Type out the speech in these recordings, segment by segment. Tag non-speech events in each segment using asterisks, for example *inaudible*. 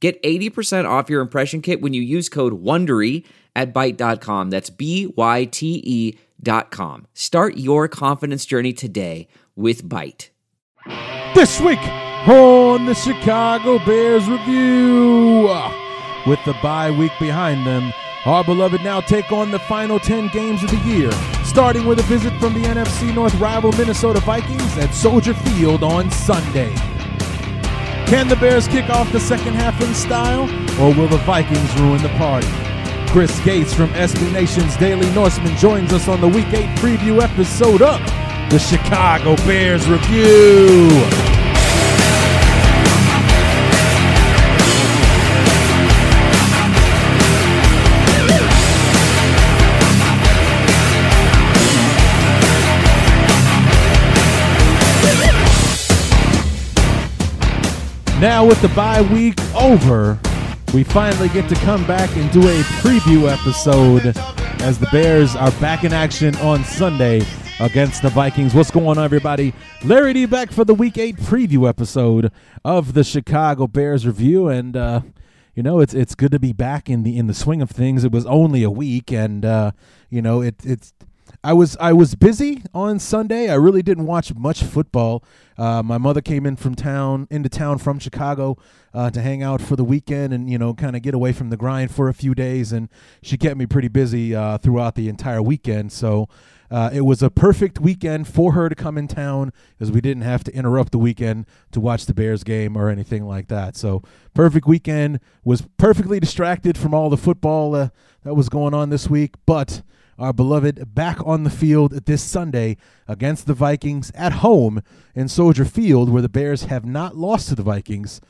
Get 80% off your impression kit when you use code WONDERY at Byte.com. That's B-Y-T-E dot com. Start your confidence journey today with Byte. This week on the Chicago Bears Review. With the bye week behind them, our beloved now take on the final 10 games of the year, starting with a visit from the NFC North rival Minnesota Vikings at Soldier Field on Sunday. Can the Bears kick off the second half in style, or will the Vikings ruin the party? Chris Gates from SB Nation's Daily Norseman joins us on the Week 8 preview episode of the Chicago Bears Review. Now, with the bye week over, we finally get to come back and do a preview episode as the Bears are back in action on Sunday against the Vikings. What's going on, everybody? Larry D back for the Week 8 preview episode of the Chicago Bears Review. And, uh, you know, it's it's good to be back in the in the swing of things. It was only a week, and uh, you know, it it's I was I was busy on Sunday. I really didn't watch much football. Uh, my mother came in from town into town from Chicago uh, to hang out for the weekend and you know kind of get away from the grind for a few days, and she kept me pretty busy uh, throughout the entire weekend. So. Uh, it was a perfect weekend for her to come in town because we didn't have to interrupt the weekend to watch the Bears game or anything like that. So, perfect weekend. Was perfectly distracted from all the football uh, that was going on this week, but our beloved back on the field this Sunday against the Vikings at home in Soldier Field, where the Bears have not lost to the Vikings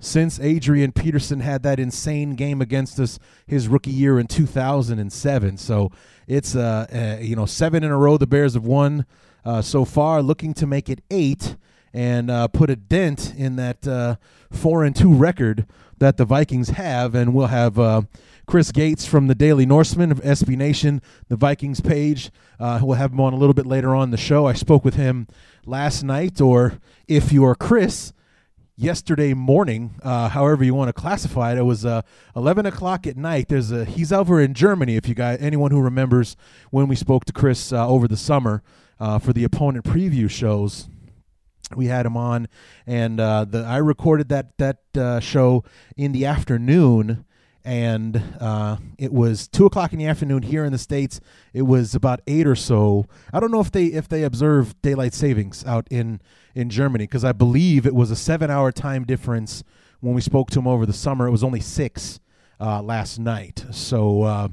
since Adrian Peterson had that insane game against us his rookie year in 2007. So it's uh, uh you know seven in a row the Bears have won uh, so far, looking to make it eight and uh, put a dent in that uh, four and two record that the Vikings have, and we'll have uh, Chris Gates from the Daily Norseman of SB Nation, the Vikings page. Uh, we'll have him on a little bit later on the show. I spoke with him last night, or if you're Chris, yesterday morning, uh, however you want to classify it. It was uh, 11 o'clock at night. There's a he's over in Germany. If you guys, anyone who remembers when we spoke to Chris uh, over the summer uh, for the opponent preview shows. We had him on, and uh, the I recorded that that uh, show in the afternoon and uh, it was two o'clock in the afternoon here in the states. It was about eight or so. I don't know if they if they observe daylight savings out in in Germany because I believe it was a seven hour time difference when we spoke to him over the summer. It was only six uh, last night. So uh,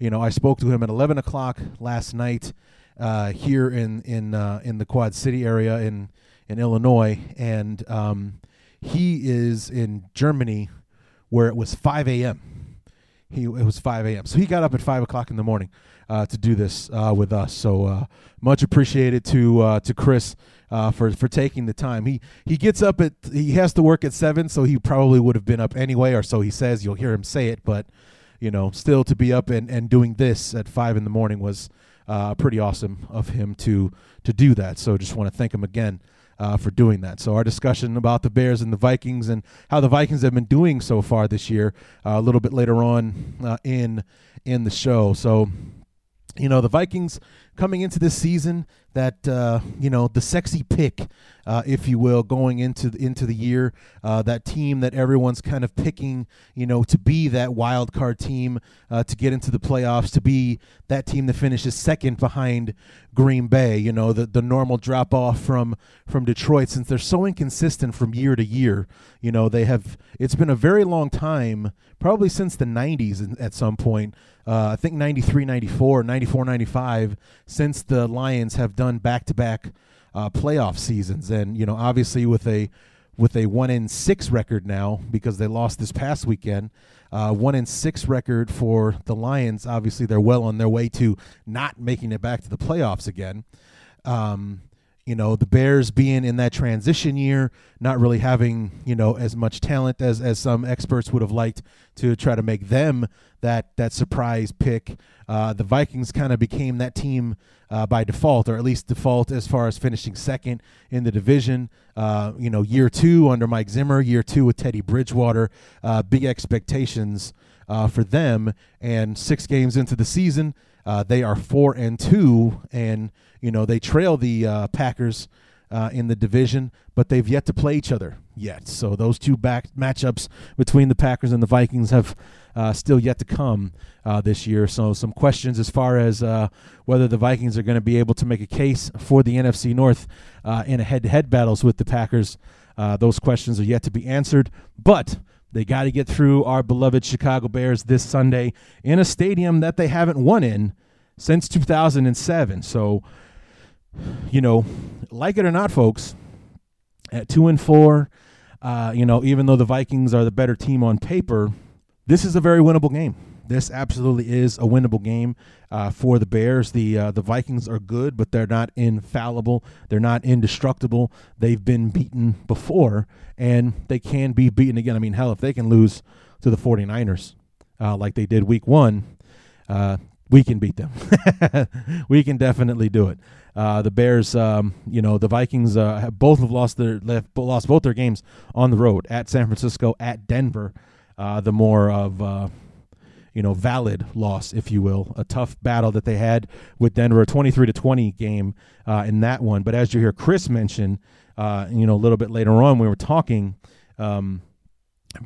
you know, I spoke to him at eleven o'clock last night uh, here in in uh, in the Quad City area in in Illinois, and um, he is in Germany where it was 5 a.m. He it was 5 a.m. So he got up at five o'clock in the morning uh, to do this uh, with us. So uh, much appreciated to uh, to Chris uh, for for taking the time. He he gets up at he has to work at seven, so he probably would have been up anyway, or so he says. You'll hear him say it, but you know, still to be up and, and doing this at five in the morning was uh, pretty awesome of him to to do that. So just want to thank him again uh, for doing that. So our discussion about the Bears and the Vikings and how the Vikings have been doing so far this year uh, a little bit later on uh, in in the show. So you know the Vikings coming into this season that uh, you know the sexy pick, uh, if you will, going into the, into the year. Uh, that team that everyone's kind of picking, you know, to be that wild card team uh, to get into the playoffs, to be that team that finishes second behind Green Bay. You know, the the normal drop off from from Detroit since they're so inconsistent from year to year. You know, they have it's been a very long time, probably since the '90s at some point. Uh, I think 93, 94, 94, 95, since the Lions have done back to back playoff seasons. And, you know, obviously with a with a one in six record now because they lost this past weekend. Uh, one in six record for the Lions. Obviously, they're well on their way to not making it back to the playoffs again. Um, you know the bears being in that transition year not really having you know as much talent as as some experts would have liked to try to make them that that surprise pick. Uh, the vikings kind of became that team uh, by default or at least default as far as finishing second in the division. Uh, you know year two under mike zimmer year two with teddy bridgewater uh, big expectations uh, for them. And six games into the season uh, they are four and two, and you know they trail the uh, Packers uh, in the division, but they've yet to play each other yet. So those two back matchups between the Packers and the Vikings have uh, still yet to come uh, this year. So some questions as far as uh, whether the Vikings are going to be able to make a case for the NFC North in a head-to-head battles with the Packers. those questions are yet to be answered, but they got to get through our beloved Chicago Bears this Sunday in a stadium that they haven't won in since 2007. So, you know, like it or not, folks, at two and four, uh, you know, even though the Vikings are the better team on paper, this is a very winnable game. This absolutely is a winnable game uh, for the Bears. The uh, the Vikings are good, but they're not infallible. They're not indestructible. They've been beaten before, and they can be beaten again. I mean, hell, if they can lose to the 49ers uh, like they did week one, uh, we can beat them. *laughs* we can definitely do it. Uh, the Bears, um, you know, the Vikings uh, have both have lost their left, lost both their games on the road at San Francisco, at Denver. Uh, the more of uh, you know valid loss, if you will, a tough battle that they had with Denver, a twenty three to twenty game uh, in that one. But as you hear Chris mention, uh, you know, a little bit later on, we were talking. Um,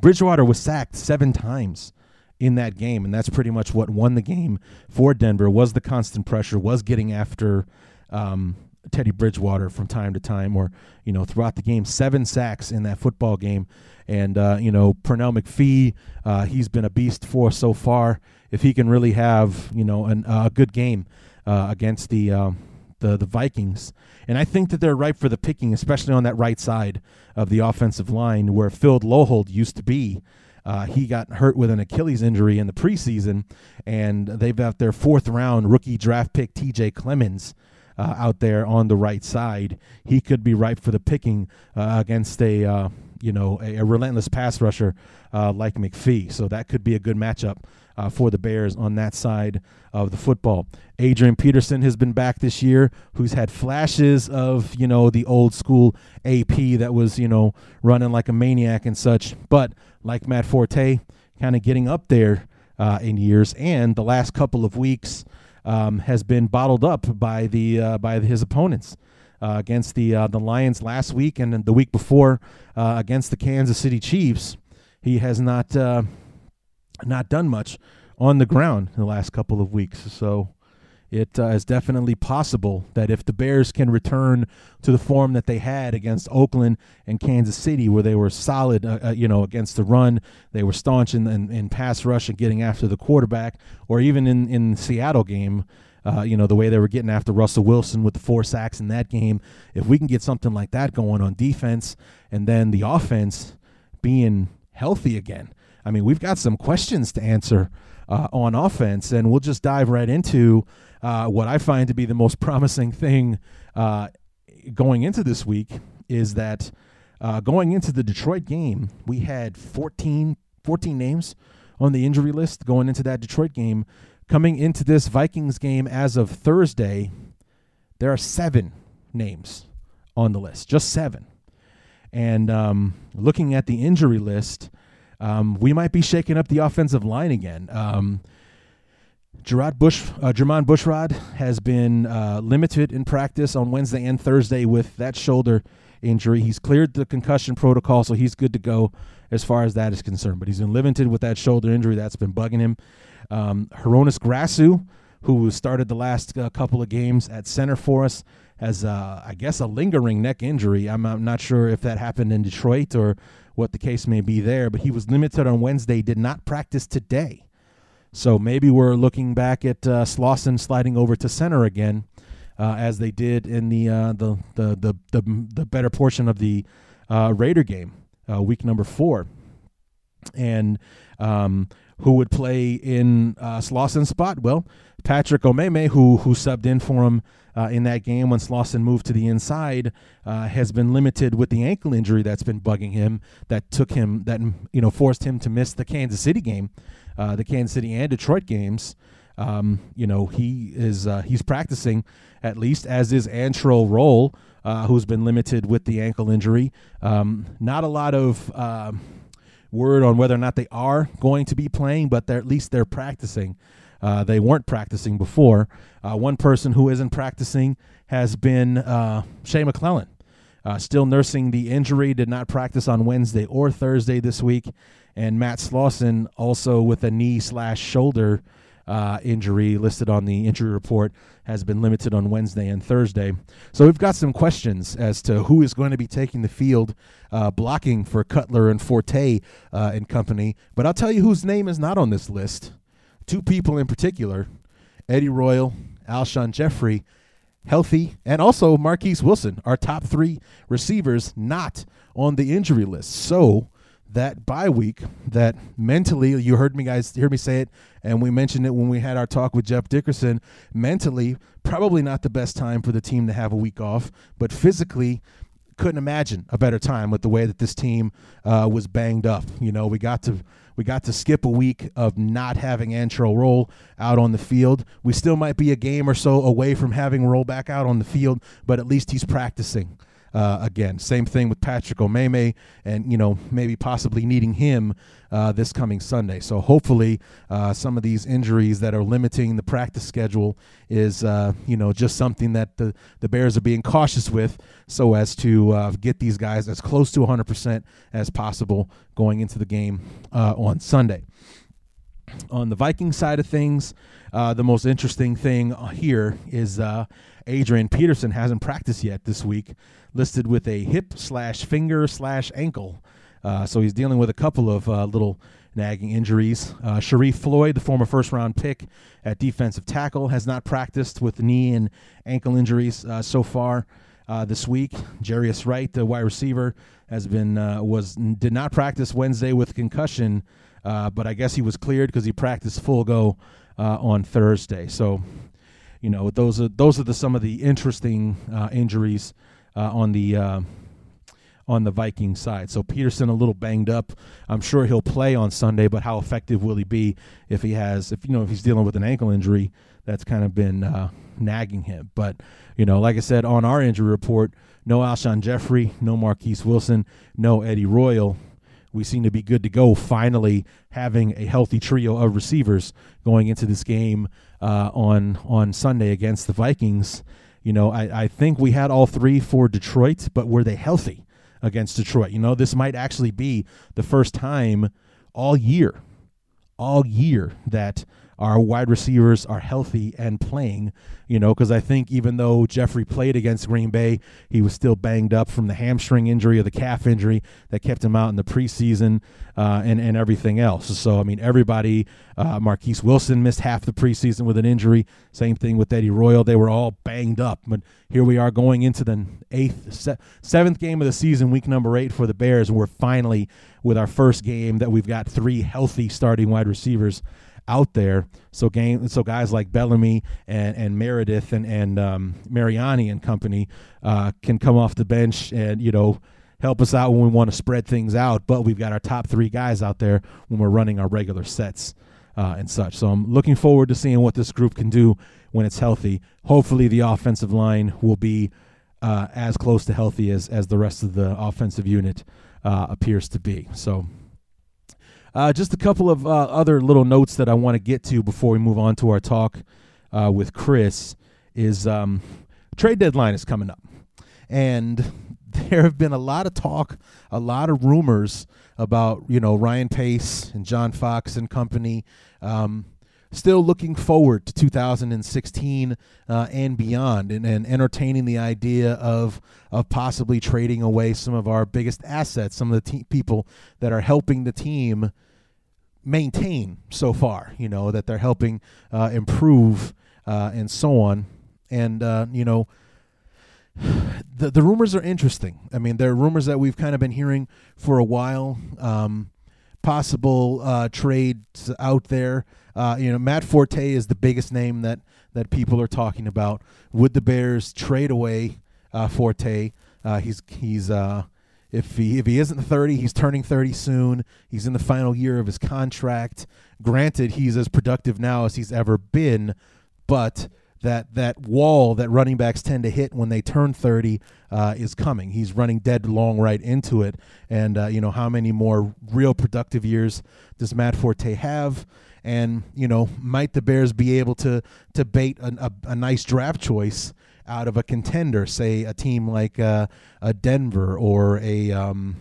Bridgewater was sacked seven times in that game, and that's pretty much what won the game for Denver. Was the constant pressure, was getting after um, Teddy Bridgewater from time to time, or you know throughout the game. Seven sacks in that football game, and uh, you know Pernell McPhee, uh, he's been a beast for so far. If he can really have you know an, uh, a good game uh, against the um, the the Vikings, and I think that they're ripe for the picking, especially on that right side of the offensive line where Phil Loadholt used to be. Uh, he got hurt with an Achilles injury in the preseason, and they've got their fourth round rookie draft pick, TJ Clemmings. Uh, out there on the right side, he could be ripe for the picking uh, against a uh, you know a, a, relentless pass rusher uh, like McPhee. So that could be a good matchup uh, for the Bears on that side of the football. Adrian Peterson has been back this year, who's had flashes of you know the old school AP that was you know running like a maniac and such, but like Matt Forte, kind of getting up there uh, in years. And the last couple of weeks um, has been bottled up by the uh, by his opponents. Uh, against the uh, the Lions last week and the week before uh, against the Kansas City Chiefs, he has not uh, not done much on the ground in the last couple of weeks. So it uh, is definitely possible that if the Bears can return to the form that they had against Oakland and Kansas City, where they were solid, uh, uh, you know, against the run, they were staunch in, in, in, pass rush and getting after the quarterback, or even in in the Seattle game. Uh, you know the way they were getting after Russell Wilson with the four sacks in that game. If we can get something like that going on defense, and then the offense being healthy again, I mean, we've got some questions to answer uh, on offense, and we'll just dive right into uh, what I find to be the most *laughs* promising thing uh, going into this week is that uh, going into the Detroit game, we had 14, 14 names on the injury list going into that Detroit game. Coming into this Vikings game as of Thursday, there are seven names on the list, just seven. And um, looking at the injury list, um, we might be shaking up the offensive line again. Um, Gerard Bush, uh, Jermon Bushrod has been uh, limited in practice on Wednesday and Thursday with that shoulder injury. He's cleared the concussion protocol, so he's good to go as far as that is concerned. But he's been limited with that shoulder injury that's been bugging him. Um, Hroniss Grasu, who started the last uh, couple of games at center for us, has, uh, I guess, a lingering neck injury. I'm, I'm not sure if that happened in Detroit or what the case may be there, but he was limited on Wednesday, did not practice today. So maybe we're looking back at uh, Slauson sliding over to center again, uh, as they did in the, uh, the, the, the the the better portion of the uh, Raider game, uh, week number four, and um, who would play in uh, Slauson's spot? Well, Patrick Omameh, who who subbed in for him uh, in that game when Slauson moved to the inside, uh, has been limited with the ankle injury that's been bugging him. That took him that you know forced him to miss the Kansas City game, uh, the Kansas City and Detroit games. Um, you know he is uh, he's practicing at least as is Antrel Rolle, uh, who's been limited with the ankle injury. Um, not a lot of um, word on whether or not they are going to be playing, but at least they're practicing. Uh, they weren't practicing before. Uh, one person who isn't practicing has been uh, Shea McClellin. Uh, still nursing the injury, did not practice on Wednesday or Thursday this week. And Matt Slauson also with a knee slash shoulder uh, injury listed on the injury report has been limited on Wednesday and Thursday. So we've got some questions as to who is going to be taking the field, uh, blocking for Cutler and Forte uh, and company. But I'll tell you whose name is not on this list. Two people in particular Eddie Royal, Alshon Jeffery, healthy, and also Marquess Wilson, our top three receivers not on the injury list. So that bye week that mentally you heard me guys hear me say it and we mentioned it when we had our talk with Jeff Dickerson mentally probably not the best time for the team to have a week off but physically couldn't imagine a better time with the way that this team uh, was banged up you know we got to we got to skip a week of not having Antrel Rolle out on the field. We still might be a game or so away from having roll back out on the field, but at least he's practicing. Uh, again, same thing with Patrick Omameh, and you know maybe possibly needing him uh, this coming Sunday. So hopefully, uh, some of these injuries that are limiting the practice schedule is uh, you know just something that the the Bears are being cautious with, so as to uh, get these guys as close to 100% as possible going into the game uh, on Sunday. On the Viking side of things, the most interesting thing here is Adrian Peterson hasn't practiced yet this week listed with a hip slash finger slash ankle. Uh, so he's dealing with a couple of uh, little nagging injuries. Uh, Sharrif Floyd, the former first round pick at defensive tackle, has not practiced with knee and ankle injuries uh, so far. Uh, this week, Jarius Wright, the wide receiver, has been uh, was did not practice Wednesday with concussion, but I guess he was cleared because he practiced full go on Thursday. So, you know, those are those are the some of the interesting injuries uh, on the uh, on the Viking side. So Peterson a little banged up. I'm sure he'll play on Sunday, but how effective will he be if he has if you know if he's dealing with an ankle injury that's kind of been uh, nagging him. But you know, like I said on our injury report, no Alshon Jeffery, no Marquess Wilson, no Eddie Royal. We seem to be good to go. Finally, having a healthy trio of receivers going into this game uh, on on Sunday against the Vikings. You know, I, I think we had all three for Detroit, but were they healthy against Detroit? You know, this might actually be the first time all year, all year that our wide receivers are healthy and playing, you know, because I think even though Jeffery played against Green Bay, he was still banged up from the hamstring injury or the calf injury that kept him out in the preseason uh, and, and everything else. So, I mean, everybody, uh, Marquess Wilson missed half the preseason with an injury. Same thing with Eddie Royal. They were all banged up. But here we are going into the eighth, se- seventh game of the season, week number eight for the Bears, and we're finally with our first game that we've got three healthy starting wide receivers out there. So game, so guys like Bellamy and, and Meredith and and um, Mariani and company uh, can come off the bench and you know help us out when we want to spread things out. But we've got our top three guys out there when we're running our regular sets uh, and such. So I'm looking forward to seeing what this group can do when it's healthy. Hopefully, the offensive line will be uh, as close to healthy as as the rest of the offensive unit uh, appears to be. So uh, just a couple of uh, other little notes that I want to get to before we move on to our talk uh, with Chris is um, trade deadline is coming up, and *laughs* there have been a lot of talk, a lot of rumors about you know Ryan Pace and John Fox and company. Um, still looking forward to 2016 uh, and beyond and, and entertaining the idea of of possibly trading away some of our biggest assets some of the te- people that are helping the team maintain so far you know that they're helping uh, improve uh, and so on and uh, you know the the rumors are interesting. I mean, there are rumors that we've kind of been hearing for a while. Um, possible uh, trades out there. Uh, you know, Matt Forte is the biggest name that that people are talking about. Would the Bears trade away uh, Forte? Uh, he's he's uh, if he if he isn't 30, he's turning 30 soon. He's in the final year of his contract. Granted, he's as productive now as he's ever been, but that that wall that running backs tend to hit when they turn 30 uh, is coming. He's running dead long right into it. And, uh, you know, how many more real productive years does Matt Forte have? And, you know, might the Bears be able to, to bait a, a, a nice draft choice out of a contender, say a team like uh, a Denver or a, um,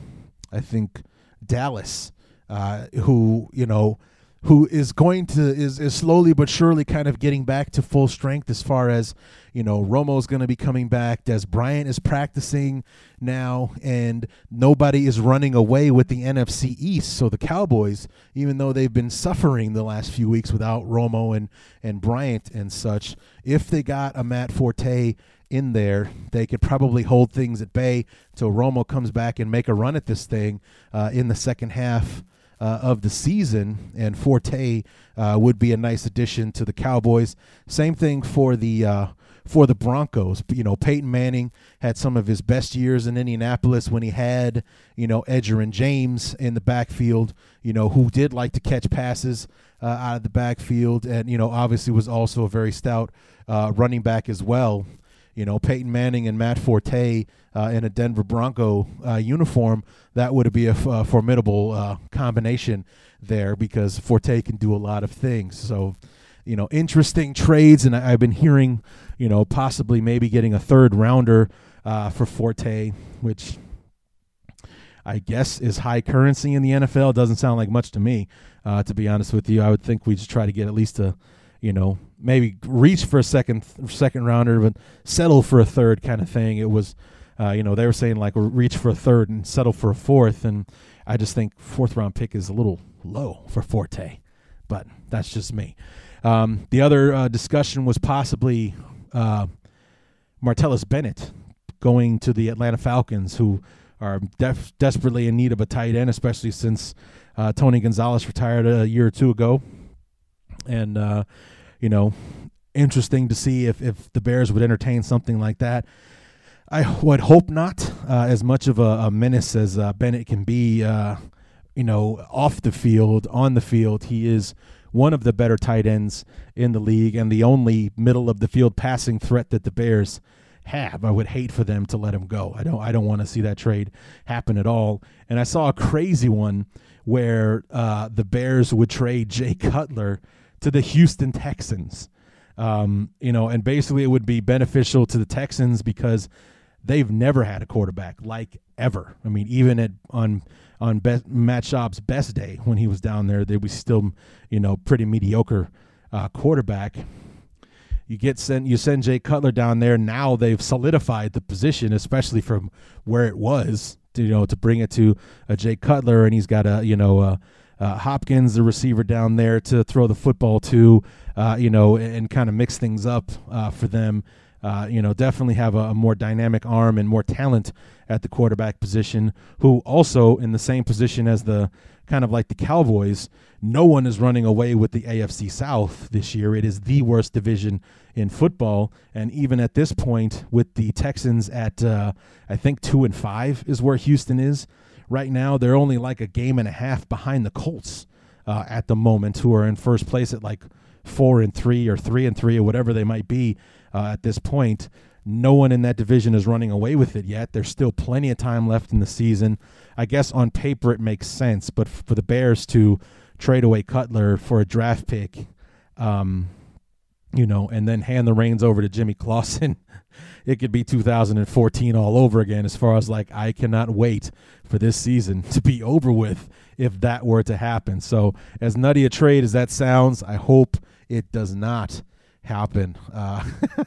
I think, Dallas, uh, who, you know, who is going to is is slowly but surely kind of getting back to full strength as far as you know Romo's going to be coming back Dez Bryant is practicing now and nobody is running away with the NFC East. So the Cowboys even though they've been suffering the last few weeks without Romo and and Bryant and such if they got a Matt Forte in there, they could probably hold things at bay till Romo comes back and make a run at this thing uh, in the second half uh, of the season, and Forte uh, would be a nice addition to the Cowboys. Same thing for the uh, for the Broncos. You know, Peyton Manning had some of his best years in Indianapolis when he had you know Edgerrin James in the backfield. You know, who did like to catch passes uh, out of the backfield, and you know, obviously was also a very stout uh, running back as well you know, Peyton Manning and Matt Forte uh, in a Denver Bronco uh, uniform, that would be a, formidable uh, combination there because Forte can do a lot of things. So, you know, interesting trades, and I, have been hearing, you know, possibly maybe getting a third rounder uh, for Forte, which I guess is high currency in the NFL. Doesn't sound like much to me, uh, to be honest with you. I would think we just try to get at least a you know, maybe reach for a second second rounder, but settle for a third kind of thing. It was, uh, you know, they were saying like reach for a third and settle for a fourth, and I just think fourth round pick is a little low for Forte, but that's just me. Um, the other uh, discussion was possibly uh, Martellus Bennett going to the Atlanta Falcons, who are def- desperately in need of a tight end, especially since uh, Tony Gonzalez retired a year or two ago and uh, you know, interesting to see if if the Bears would entertain something like that. I would hope not. Uh, as much of a, a menace as uh, Bennett can be, uh, you know, off the field, on the field, he is one of the better tight ends in the league and the only middle of the field passing threat that the Bears have. I would hate for them to let him go. I don't. I don't want to see that trade happen at all. And I saw a crazy one where uh, the Bears would trade Jay Cutler to the Houston Texans. Um, you know, and basically it would be beneficial to the Texans because they've never had a quarterback like ever. I mean, even at on on be, Matt Schaub's best day when he was down there, they was still, you know, pretty mediocre uh, quarterback. You get sent, you send Jay Cutler down there. Now they've solidified the position, especially from where it was. To, you know, to bring it to a Jay Cutler, and he's got a you know uh, Hopkins, the receiver down there, to throw the football to, uh, you know, and, and kind of mix things up uh, for them. Uh, you know, definitely have a, a, more dynamic arm and more talent at the quarterback position. Who also in the same position as the kind of like the Cowboys. No one is running away with the AFC South this year. It is the worst division in football, and even at this point, with the Texans at uh, I think two and five is where Houston is. Right now, they're only like a game and a half behind the Colts uh, at the moment, who are in first place at like four and three or three and three or whatever they might be uh, at this point. No one in that division is running away with it yet. There's still plenty of time left in the season. I guess on paper it makes sense, but for the Bears to trade away Cutler for a draft pick, um, you know, and then hand the reins over to Jimmy Clausen *laughs* it could be 2014 all over again as far as like I cannot wait for this season *laughs* to be over with if that were to happen. So as nutty a trade as that sounds, I hope it does not happen. Uh,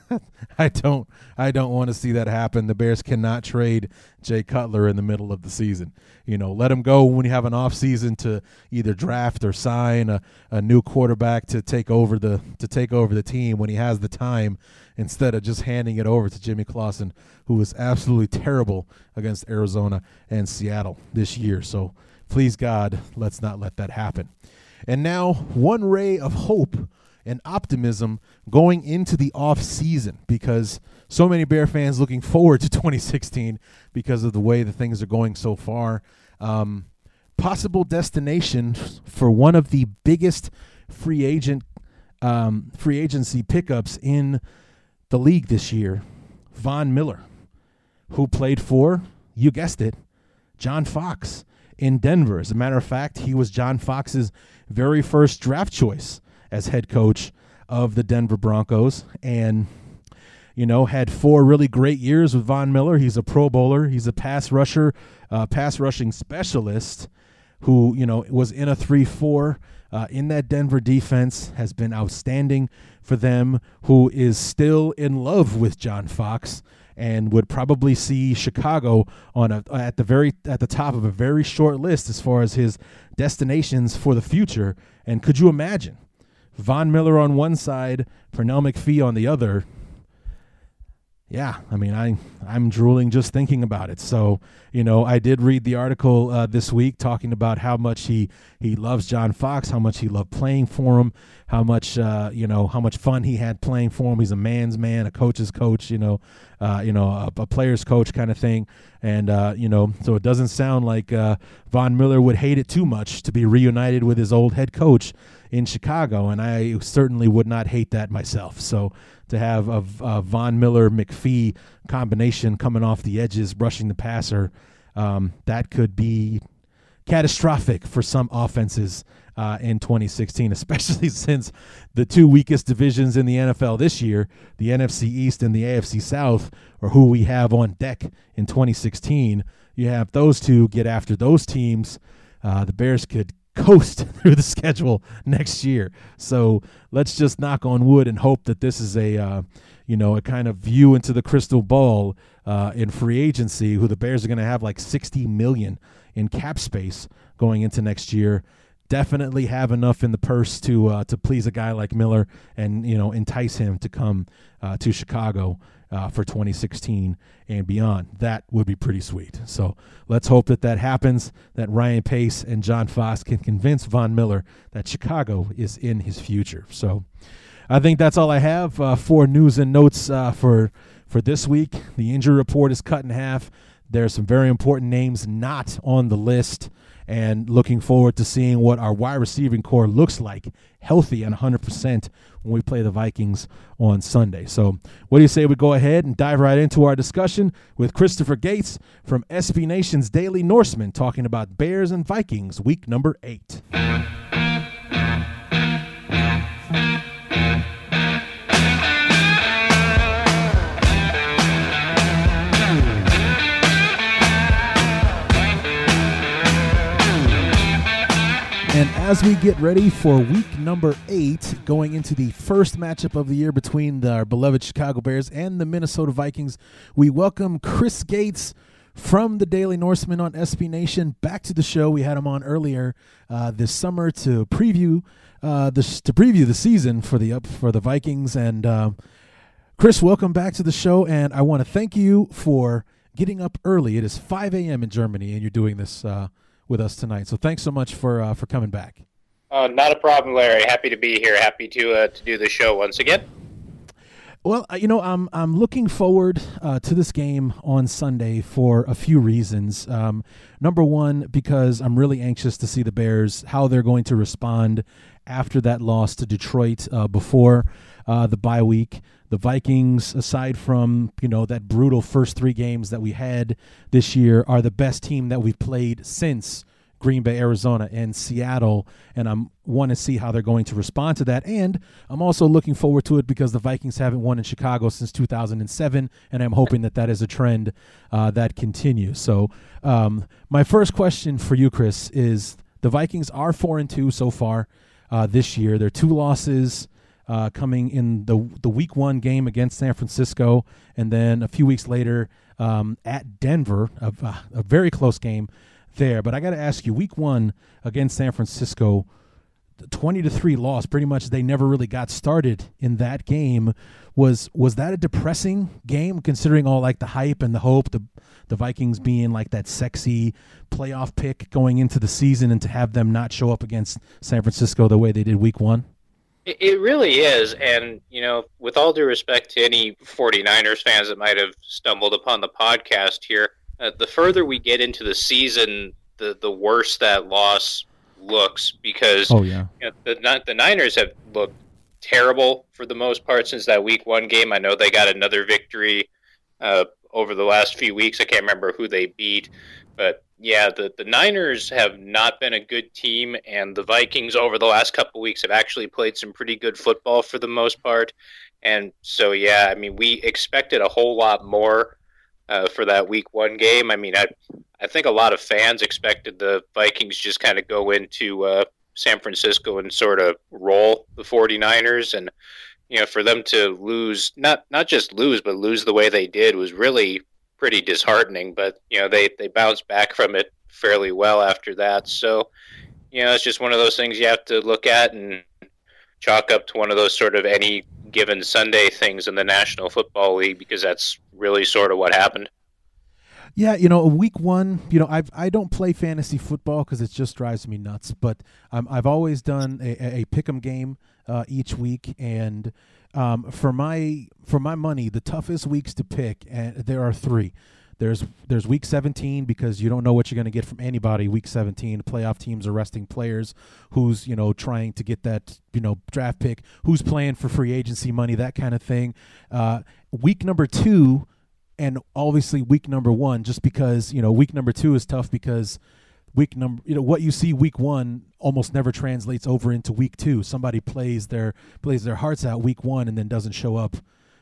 *laughs* I don't I don't want to see that happen. The Bears cannot trade Jay Cutler in the middle of the season. You know, let him go when you have an off season to either draft or sign a, a new quarterback to take over the to take over the team when he has the time instead of just handing it over to Jimmy Clausen, who was absolutely terrible against Arizona and Seattle this year. So please God, let's not let that happen. And now one ray of hope and optimism going into the off season because so many Bear fans looking forward to *laughs* 2016 because of the way the things are going so far. Um, possible destination for one of the biggest free agent um, free agency pickups in the league this year, Von Miller, who played for you guessed it, John Fox in Denver. As a matter of fact, he was John Fox's very first draft choice as head coach of the Denver Broncos and you know, had four really great years with Von Miller. He's a Pro Bowler. He's a pass rusher, uh, pass rushing specialist, who you know was in a three-four uh, in that Denver defense. Has been outstanding for them. Who is still in love with John Fox and would probably see Chicago on a at the very at the top of a very short list as far as his destinations for the future. And could you imagine? Von Miller on one side, Pernell McPhee on the other. Yeah, I mean, I I'm drooling just thinking about it. So, you know, I did read the article uh, this week talking about how much he he loves John Fox, how much he loved playing for him, how much uh, you know how much fun he had playing for him. He's a man's man, a coach's coach, you know, uh, you know, a, a, player's coach kind of thing. And uh, you know, so it doesn't sound like uh, Von Miller would hate it too much to be reunited with his old head coach in Chicago, and I certainly would not hate that myself. So to have a, a Von Miller McPhee combination coming off the edges, brushing the passer, um, that could be catastrophic for some offenses uh, in 2016, *laughs* especially since the two weakest divisions in the NFL this year, the NFC East and the AFC South, are who we have on deck in 2016. You have those two get after those teams. Uh, the Bears could coast *laughs* through the schedule next year. So let's just knock on wood and hope that this is a, uh, you know, a kind of view into the crystal ball uh, in free agency. Who the Bears are going to have like 60 million in cap space going into next year. Definitely have enough in the purse to uh, to please a guy like Miller and you know entice him to come uh, to Chicago uh, for 2016 and beyond. That would be pretty sweet. So let's hope that that happens, that Ryan Pace and John Fox can convince Von Miller that Chicago is in his future. So I think that's all I have uh, for news and notes uh, for, for this week. The injury report is cut in half. There are some very important names not on the list and looking forward to seeing what our wide receiving corps looks like healthy and 100% when we play the Vikings on Sunday. So, what do you say we go ahead and dive right into our discussion with Christopher Gates from SB Nation's Daily Norseman talking about Bears and Vikings week number 8. As we get ready for week number eight, going into the first matchup of the year between the, our beloved Chicago Bears and the Minnesota Vikings, we welcome Chris Gates from the Daily Norseman on SB Nation back to the show. We had him on earlier uh, this summer to preview uh, to preview the season for the up for the Vikings. And uh, Chris, welcome back to the show. And I want to thank you for getting up early. It is 5 a.m. in Germany, and you're doing this uh, with us tonight. So thanks so much for uh, for coming back. Uh, not a problem, Larry. Happy to be here. Happy to uh, to do the show once again. Well, uh, you know, I'm I'm looking forward uh, to this game on Sunday for a few reasons. Um, number one, because I'm really anxious to see the Bears how they're going to respond after that loss to Detroit uh, before uh, the bye week. The Vikings, aside from you know that brutal first three games that we had this year, are the best team that we've played since Green Bay, Arizona, and Seattle, and I'm want to see how they're going to respond to that. And I'm also looking forward to it because the Vikings haven't won in Chicago since 2007, and I'm hoping that that is a trend uh, that continues. So, um, my first question for you, Chris, is: the Vikings are four and two so far uh, this year. They're two losses uh, coming in the the week one game against San Francisco, and then a few weeks later um, at Denver, a, a very close game there. But I got to ask you, week one against San Francisco. 20 to 3 loss pretty much they never really got started in that game was was that a depressing game considering all like the hype and the hope the the Vikings being like that sexy playoff pick going into the season and to have them not show up against San Francisco the way they did week 1 it really is and you know with all due respect to any 49ers fans that might have stumbled upon the podcast here uh, the further we get into the season the the worse that loss looks because oh yeah you know, the the Niners have looked terrible for the most part since that Week One game. I know they got another victory uh, over the last few weeks. I can't remember who they beat, but yeah, the the Niners have not been a good team, and the Vikings over the last couple weeks have actually played some pretty good football for the most part. And so, yeah, I mean, we expected a whole lot more uh, for that Week One game. I mean, I I think a lot of fans expected the Vikings just kind of go into uh, San Francisco and sort of roll the 49ers and you know for them to lose not not just lose but lose the way they did was really pretty disheartening but you know they they bounced back from it fairly well after that so you know it's just one of those things you have to look at and chalk up to one of those sort of any given Sunday things in the National Football League because that's really sort of what happened. Yeah, you know, week one, you know, I've I don't play fantasy football because it just drives me nuts. But um, I've always done a, a pick'em game uh, each week, and um, for my for my money, the toughest weeks to pick, and there are three. There's there's week 17 because you don't know what you're going to get from anybody. Week 17, playoff teams are resting players. Who's you know trying to get that you know draft pick? Who's playing for free agency money? That kind of thing. Uh, week number two and obviously week number one, just because you know week number two is tough because week number you know what you see week one almost never translates over into week two. Somebody plays their plays their hearts out week one and then doesn't show up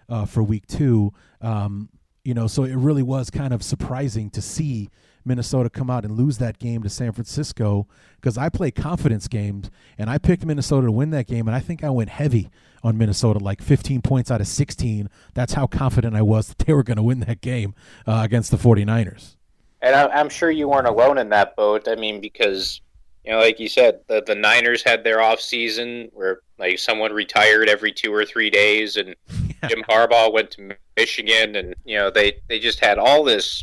uh, for week two. Um, you know, so it really was kind of surprising to see Minnesota come out and lose that game to San Francisco because I play confidence games and I picked Minnesota to win that game and I think I went heavy on Minnesota, like 15 points out of 16. That's how confident I was that they were going to win that game uh, against the 49ers. And I'm sure you weren't alone in that boat. I mean, because you know, like you said, the the Niners had their off season where like someone retired every two or three days, and. *laughs* Jim Harbaugh went to Michigan, and you know they they just had all this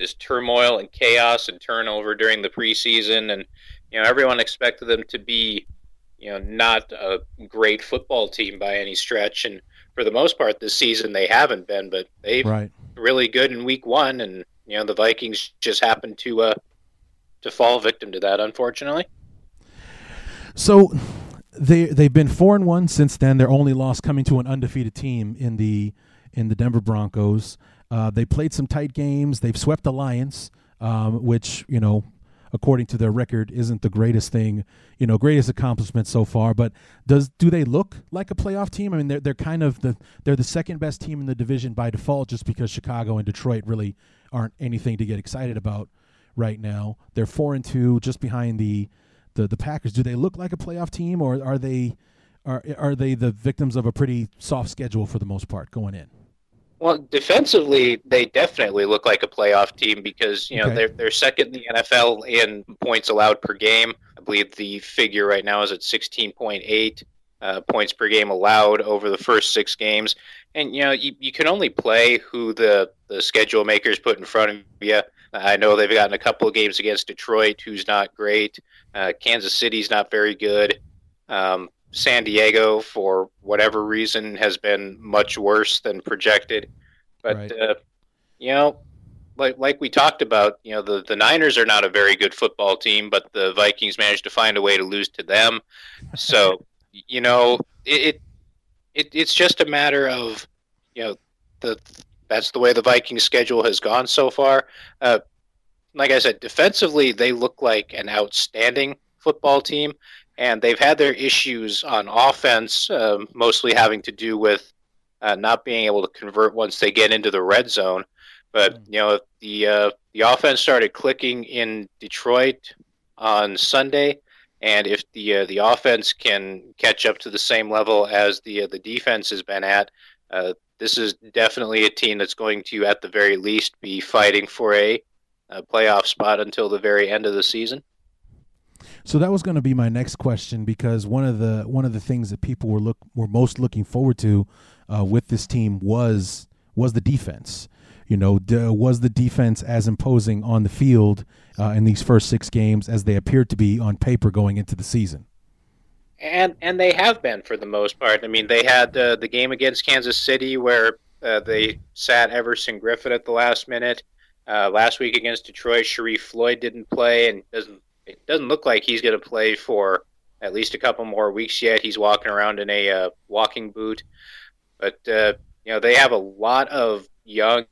this turmoil and chaos and turnover during the preseason, and you know everyone expected them to be you know, not a great football team by any stretch. And for the most part, this season they haven't been, but they've right. really good in week one. And you know, the Vikings just happened to uh, to fall victim to that, unfortunately. So they they've been four and one since then. Their only loss coming to an undefeated team in the in the Denver Broncos. Uh, they played some tight games. They've swept the Lions, um, which you know according to their record, isn't the greatest thing, you know, greatest accomplishment so far. But does do they look like a playoff team? I mean, they're they're kind of the they're the second best team in the division by default, just because Chicago and Detroit really aren't anything to get excited about right now. They're four and two, just behind the the the Packers. Do they look like a playoff team, or are they are are they the victims of a pretty soft schedule for the most part going in? Well, defensively, they definitely look like a playoff team because you know okay. they're they're second in the NFL in points allowed per game. I believe the figure right now is at sixteen point eight uh, points per game allowed over the first six games. And you know you, you can only play who the the schedule makers put in front of you. I know they've gotten a couple of games against Detroit, who's not great. Uh, Kansas City's not very good. Um, San Diego, for whatever reason, has been much worse than projected. But right. uh, you know, like like we talked about, you know, the the Niners are not a very good football team, but the Vikings managed to find a way to lose to them. So you know, it, it, it it's just a matter of you know the that's the way the Vikings schedule has gone so far. Uh, like I said, defensively they look like an outstanding football team and they've had their issues on offense, uh, mostly having to do with uh, not being able to convert once they get into the red zone. But mm. you know, the uh, the offense started clicking in Detroit on Sunday, And if the uh, the offense can catch up to the same level as the uh, the defense has been at, uh, this is definitely a team that's going to, at the very least, be fighting for a, a playoff spot until the very end of the season. So that was going to be my next question because one of the one of the things that people were look were most looking forward to uh, with this team was was the defense. You know, d- was the defense as imposing on the field uh, in these first six games as they appeared to be on paper going into the season? And and they have been for the most part. I mean, they had uh, the game against Kansas City where uh, they sat Everson Griffen at the last minute. Uh, last week against Detroit, Sharrif Floyd didn't play, and doesn't it doesn't look like he's going to play for at least a couple more weeks yet. He's walking around in a uh, walking boot, but uh, you know they have a lot of young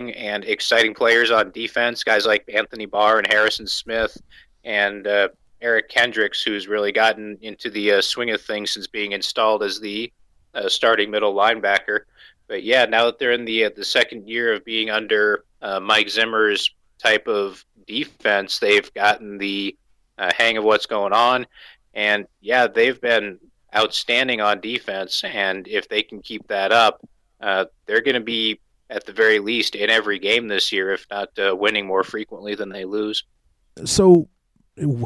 and exciting players on defense. Guys like Anthony Barr and Harrison Smith, and uh, Eric Kendricks, who's really gotten into the uh, swing of things since being installed as the uh, starting middle linebacker. But yeah, now that they're in the uh, the second year of being under uh, Mike Zimmer's type of defense, they've gotten the uh, hang of what's going on, and yeah, they've been outstanding on defense. And if they can keep that up, they're going to be at the very least in every game this year, if not uh, winning more frequently than they lose. So,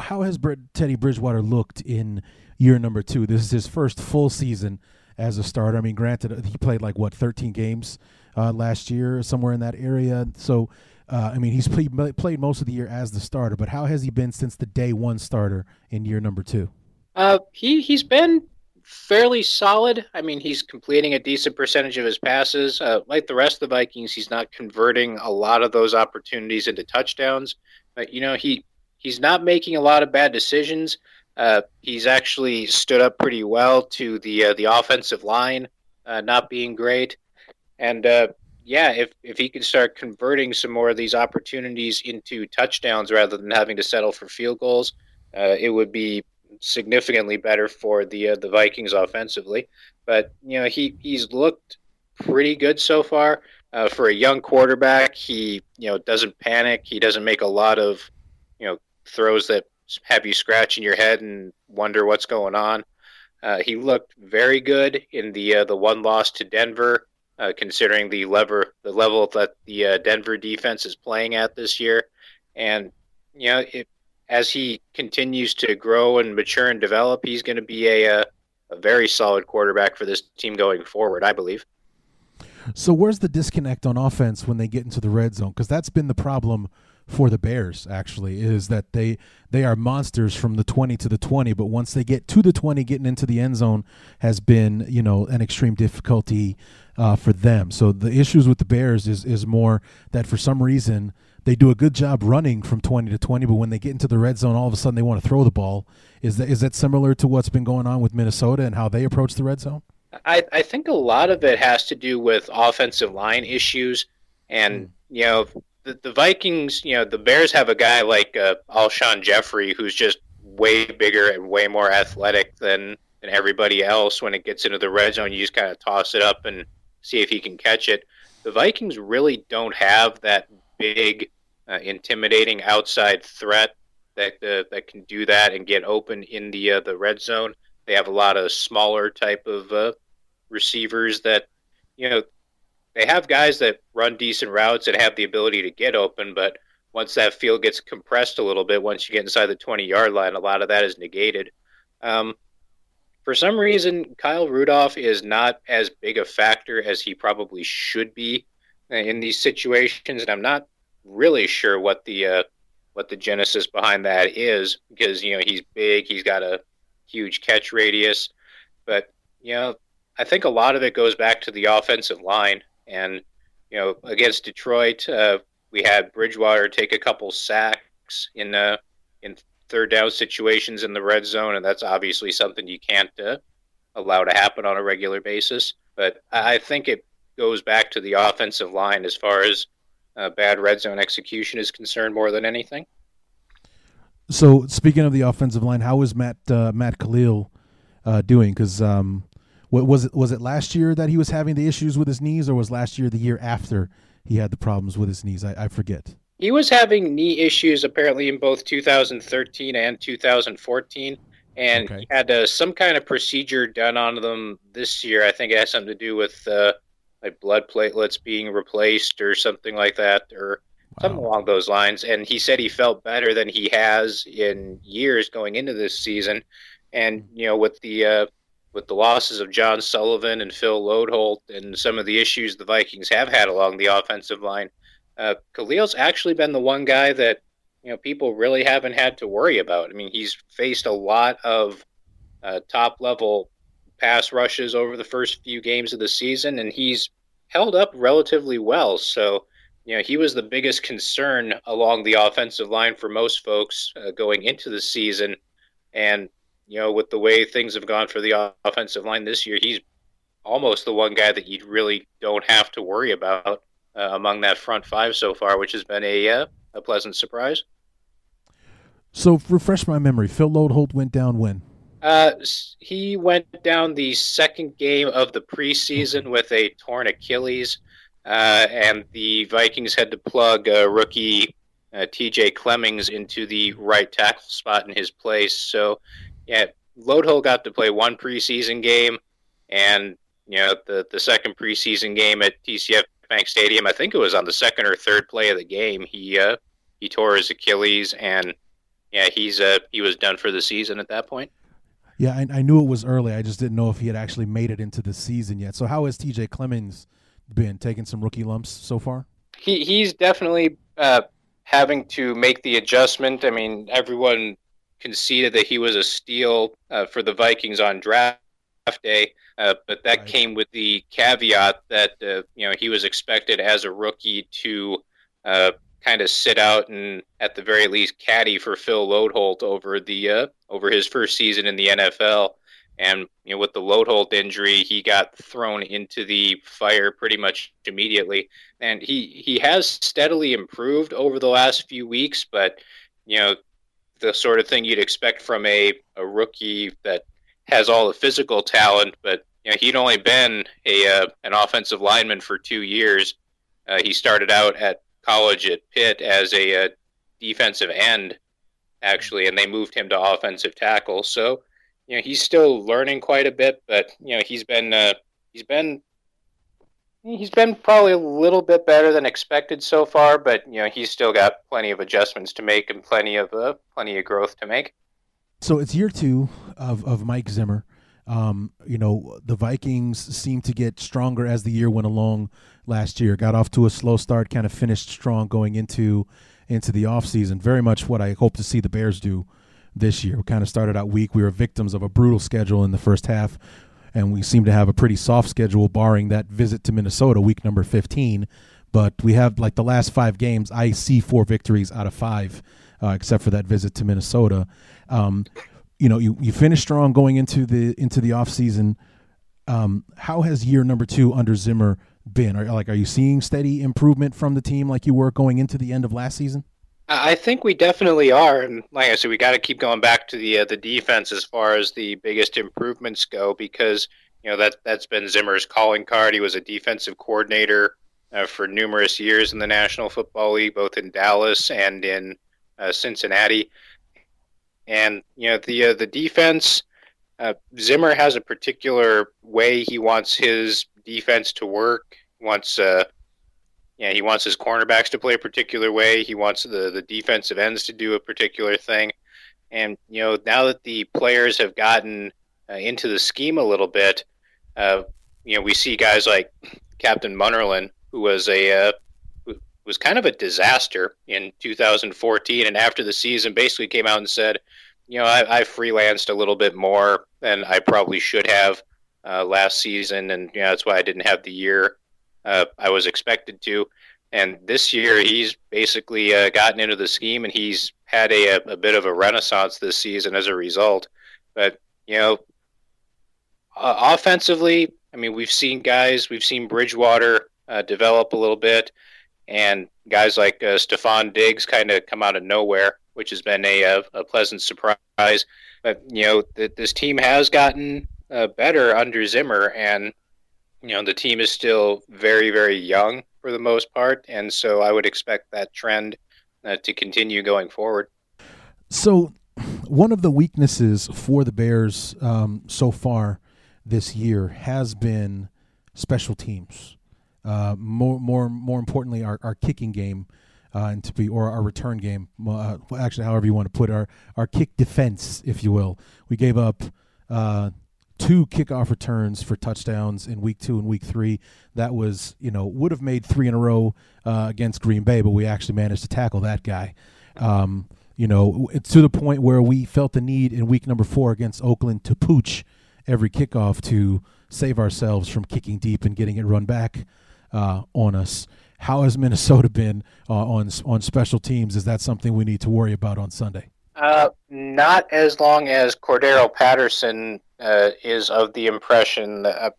how has Teddy Bridgewater looked in year number two? This is his first full season as a starter. I mean, granted, he played like what 13 games uh, last year, somewhere in that area. So, uh, I mean, he's played played most of the year as the starter. But how has he been since the day one starter in year number two? Uh, he he's been fairly solid. I mean, he's completing a decent percentage of his passes. Uh, like the rest of the Vikings, he's not converting a lot of those opportunities into touchdowns. But you know, he he's not making a lot of bad decisions. Uh, he's actually stood up pretty well to the uh, the offensive line uh, not being great, and uh, yeah, if if he can start converting some more of these opportunities into touchdowns rather than having to settle for field goals, uh, it would be significantly better for the uh, the Vikings offensively. But you know he he's looked pretty good so far for a young quarterback. He you know doesn't panic. He doesn't make a lot of you know throws that have you scratching your head and wonder what's going on. Uh, he looked very good in the uh, the one loss to Denver, uh, considering the lever the level that the uh, Denver defense is playing at this year. And you know, it, as he continues to grow and mature and develop, he's going to be a, a, a very solid quarterback for this team going forward, I believe. So where's the disconnect on offense when they get into the red zone? Because that's been the problem for the Bears. Actually, is that they they are monsters from the twenty to the twenty, but once they get to the twenty, getting into the end zone has been you know an extreme difficulty uh, for them. So the issues with the Bears is is more that for some reason they do a good job running from 20 to 20, but when they get into the red zone, all of a sudden they want to throw the ball. Is that is that similar to what's been going on with Minnesota and how they approach the red zone? I, I think a lot of it has to do with offensive line issues, and mm. you know the, the Vikings. You know the Bears have a guy like uh, Alshon Jeffery who's just way bigger and way more athletic than than everybody else. When it gets into the red zone, you just kind of toss it up and see if he can catch it. The Vikings really don't have that big uh, intimidating outside threat that uh, that can do that and get open in the uh, the red zone. They have a lot of smaller type of uh, receivers that you know they have guys that run decent routes and have the ability to get open, but once that field gets compressed a little bit, once you get inside the 20 yard line, a lot of that is negated. Um, for some reason, Kyle Rudolph is not as big a factor as he probably should be uh, in these situations, and I'm not really sure what the uh, what the genesis behind that is because you know he's big, he's got a huge catch radius, but you know I think a lot of it goes back to the offensive line, and you know against Detroit uh, we had Bridgewater take a couple sacks in uh, in third down situations in the red zone, and that's obviously something you can't uh, allow to happen on a regular basis. But I think it goes back to the offensive line as far as uh, bad red zone execution is concerned more than anything. So speaking of the offensive line, how is Matt uh, Matt Kalil uh, doing? Because um, was it was it last year that he was having the issues with his knees, or was last year the year after he had the problems with his knees? I, I forget. He was having knee issues apparently in both 2013 and 2014, and okay. he had uh, some kind of procedure done on them this year. I think it has something to do with uh, like blood platelets being replaced or something like that, or wow. something along those lines. And he said he felt better than he has in years going into this season. And you know, with the uh, with the losses of John Sullivan and Phil Loadholt and some of the issues the Vikings have had along the offensive line uh, Kalil's actually been the one guy that you know people really haven't had to worry about. I mean, he's faced a lot of uh, top level pass rushes over the first few games of the season, and he's held up relatively well. So, you know, he was the biggest concern along the offensive line for most folks uh, going into the season. And, you know, with the way things have gone for the offensive line this year, he's almost the one guy that you really don't have to worry about uh, among that front five so far, which has been a uh, a pleasant surprise. So, refresh my memory. Phil Loadholt went down when? Uh, he went down the second game of the preseason with a torn Achilles, uh, and the Vikings had to plug rookie uh, T.J. Clemmings into the right tackle spot in his place. So, yeah, Loadholt got to play one preseason game, and you know the the second preseason game at TCF Bank Stadium. I think it was on the second or third play of the game. He uh, he tore his Achilles, and yeah, he's uh, he was done for the season at that point. Yeah, I, I knew it was early. I just didn't know if he had actually made it into the season yet. So how has T.J. Clemmings been taking some rookie lumps so far? He he's definitely uh, having to make the adjustment. I mean, everyone conceded that he was a steal uh, for the Vikings on draft day. Uh, but that right. came with the caveat that uh, you know he was expected as a rookie to uh, kind of sit out and at the very least caddy for Phil Loadholt over the uh, over his first season in the NFL. And you know, with the Loadholt injury, he got thrown into the fire pretty much immediately. And he he has steadily improved over the last few weeks, but you know, the sort of thing you'd expect from a, a rookie that has all the physical talent, but you know, he'd only been a uh, an offensive lineman for two years. Uh, he started out at college at Pitt as a, uh, defensive end, actually, and they moved him to offensive tackle. So, you know, he's still learning quite a bit, but you know, he's been uh, he's been he's been probably a little bit better than expected so far. But you know, he's still got plenty of adjustments to make and plenty of uh, plenty of growth to make. So it's year two of, of Mike Zimmer. Um, you know, the Vikings seemed to get stronger as the year went along last year. Got off to a slow start, kind of finished strong going into into the offseason. Very much what I hope to see the Bears do this year. We kind of started out weak. We were victims of a brutal schedule in the first half, and we seem to have a pretty soft schedule, barring that visit to Minnesota, week number 15. But we have like the last five games, I see four victories out of five, uh, except for that visit to Minnesota. Um, you know, you, you finished strong going into the into the off season. Um, how has year number two under Zimmer been? Are like are you seeing steady improvement from the team like you were going into the end of last season? I think we definitely are, and like I said, we got to keep going back to the uh, the defense as far as the biggest improvements go, because you know that that's been Zimmer's calling card. He was a defensive coordinator uh, for numerous years in the National Football League, both in Dallas and in uh, Cincinnati. And you know the uh, the defense, uh, Zimmer has a particular way he wants his defense to work. He wants uh, yeah, he wants his cornerbacks to play a particular way. He wants the the defensive ends to do a particular thing. And you know now that the players have gotten uh, into the scheme a little bit, uh, you know we see guys like Captain Munnerlyn, who was a uh, was kind of a disaster in 2014. And after the season, basically came out and said, you know, I, I freelanced a little bit more than I probably should have uh, last season, and you know, that's why I didn't have the year uh, I was expected to. And this year, he's basically uh, gotten into the scheme, and he's had a, a bit of a renaissance this season as a result. But you know, uh, offensively, I mean, we've seen guys, we've seen Bridgewater uh, develop a little bit and guys like uh, Stefon Diggs kind of come out of nowhere, which has been a, a, a pleasant surprise. But you know, th- this team has gotten uh, better under Zimmer, and you know, the team is still very, very young for the most part, and so I would expect that trend uh, to continue going forward. So, one of the weaknesses for the Bears um, so far this year has been special teams. Uh, more, more, more importantly, our, our kicking game, uh, and to be or our return game. Uh, actually, however you want to put our our kick defense, if you will. We gave up uh, two kickoff returns for touchdowns in week two and week three. That was, you know, would have made three in a row uh, against Green Bay, but we actually managed to tackle that guy. Um, you know, to the point where we felt the need in week number four against Oakland to pooch every kickoff to save ourselves from kicking deep and getting it run back uh, on us. How has Minnesota *laughs* been uh, on on special teams? Is that something we need to worry about on Sunday? Uh, not as long as Cordarrelle Patterson uh, is of the impression that. Uh,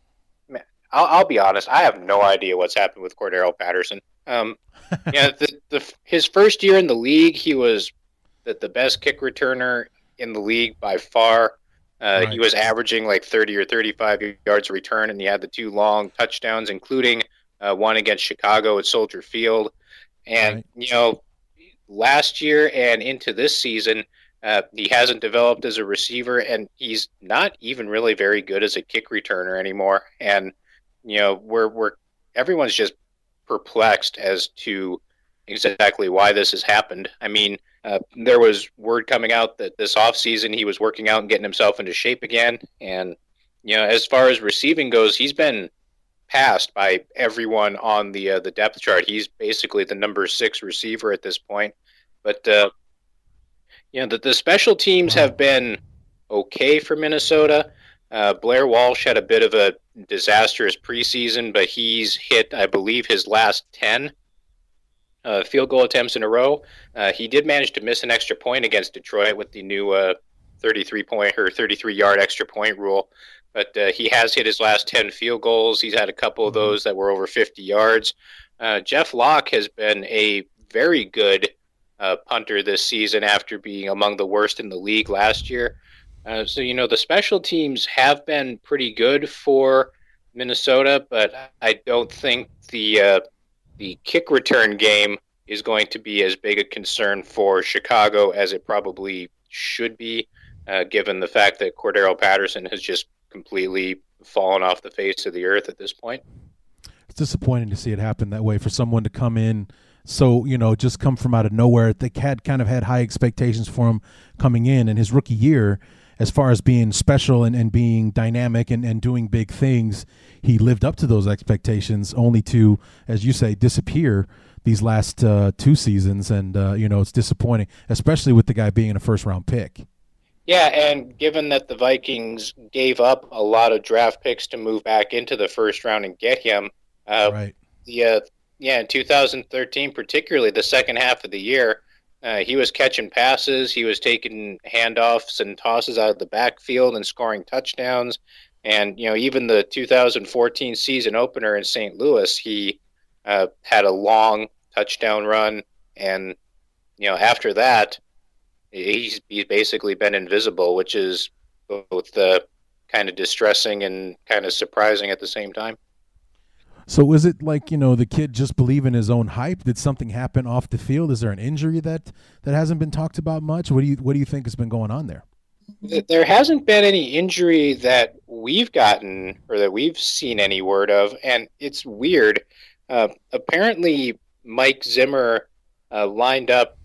I'll, I'll, be honest. I have no idea what's happened with Cordarrelle Patterson. Um, *laughs* yeah, the, the, his first year in the league, he was the, the best kick returner in the league by far. Uh, right. He was averaging like 30 or 35 yards return, and he had the two long touchdowns, including uh, one against Chicago at Soldier Field. And, right. you know, last year and into this season, uh, he hasn't developed as a receiver, and he's not even really very good as a kick returner anymore. And you know, we're we're everyone's just perplexed as to exactly why this has happened. I mean, uh, there was word coming out that this offseason he was working out and getting himself into shape again. And, you know, as far as receiving goes, he's been passed by everyone on the uh, the depth chart. He's basically the number six receiver at this point. But uh, you know, the, the special teams have been okay for Minnesota. Uh, Blair Walsh had a bit of a disastrous preseason, but he's hit, I believe, his last ten uh, field goal attempts in a row. Uh, he did manage to miss an extra point against Detroit with the new uh, 33 point or 33 yard extra point rule but uh, he has hit his last 10 field goals. He's had a couple of mm-hmm. those that were over 50 yards. Uh, Jeff Locke has been a very good uh, punter this season after being among the worst in the league last year. Uh, so, you know, the special teams have been pretty good for Minnesota, but I don't think the, uh, the kick return game is going to be as big a concern for Chicago as it probably should be, uh, given the fact that Cordarrelle Patterson has just completely fallen off the face of the earth at this point. It's disappointing to see it happen that way for someone to come in so you know just come from out of nowhere. They had kind of had high expectations for him coming in, and his rookie year, as far as being special and, and being dynamic and, and doing big things, he lived up to those expectations. Only to, as you say, disappear these last uh, two seasons, and uh, you know it's disappointing, especially with the guy being a first round pick. Yeah, and given that the Vikings gave up a lot of draft picks to move back into the first round and get him, uh, right? The uh, yeah, in 2013, particularly the second half of the year, uh, he was catching passes, he was taking handoffs and tosses out of the backfield and scoring touchdowns. And you know, even the 2014 season opener in St. Louis, he uh, had a long touchdown run, and you know, after that he's he's basically been invisible, which is both uh, kind of distressing and kind of surprising at the same time. So is it like you know the kid just believing his own hype? Did something happen off the field? Is there an injury that that hasn't been talked about much? What do you what do you think has been going on there? There hasn't been any injury that we've gotten or that we've seen any word of, and it's weird. Uh, apparently, Mike Zimmer uh, lined up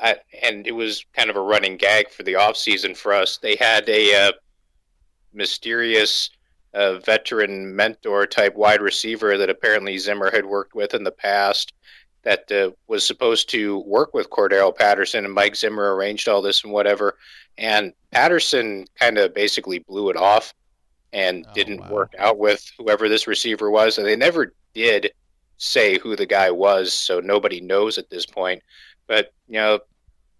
I, and it was kind of a running gag for the off season for us. They had a uh, mysterious uh, veteran mentor type wide receiver that apparently Zimmer had worked with in the past that uh, was supposed to work with Cordarrelle Patterson, and Mike Zimmer arranged all this and whatever. And Patterson kind of basically blew it off and oh, didn't wow. work out with whoever this receiver was, and they never did say who the guy was, so nobody knows at this point. But you know,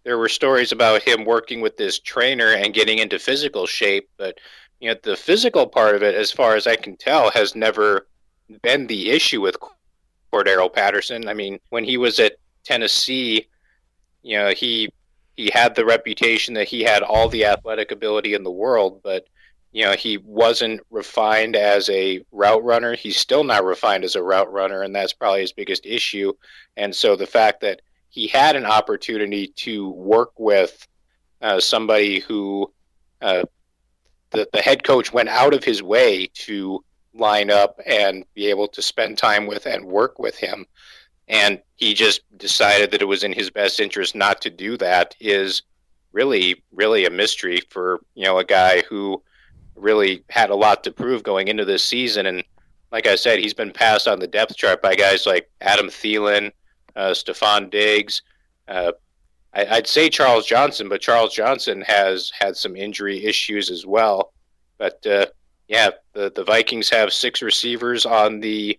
there were stories about him working with this trainer and getting into physical shape, but you know, the physical part of it, as far as I can tell, has never been the issue with Cordarrelle Patterson. I mean, when he was at Tennessee, you know, he he had the reputation that he had all the athletic ability in the world, but you know, he wasn't refined as a route runner. He's still not refined as a route runner, and that's probably his biggest issue. And so the fact that he had an opportunity to work with uh, somebody who uh, the, the head coach went out of his way to line up and be able to spend time with and work with him. And he just decided that it was in his best interest not to do that is really, really a mystery for, you know, a guy who really had a lot to prove going into this season. And like I said, he's been passed on the depth chart by guys like Adam Thielen, uh, Stefon Diggs. Uh, I, would say Charles Johnson, but Charles Johnson has had some injury issues as well. But uh, yeah, the the Vikings have six receivers on the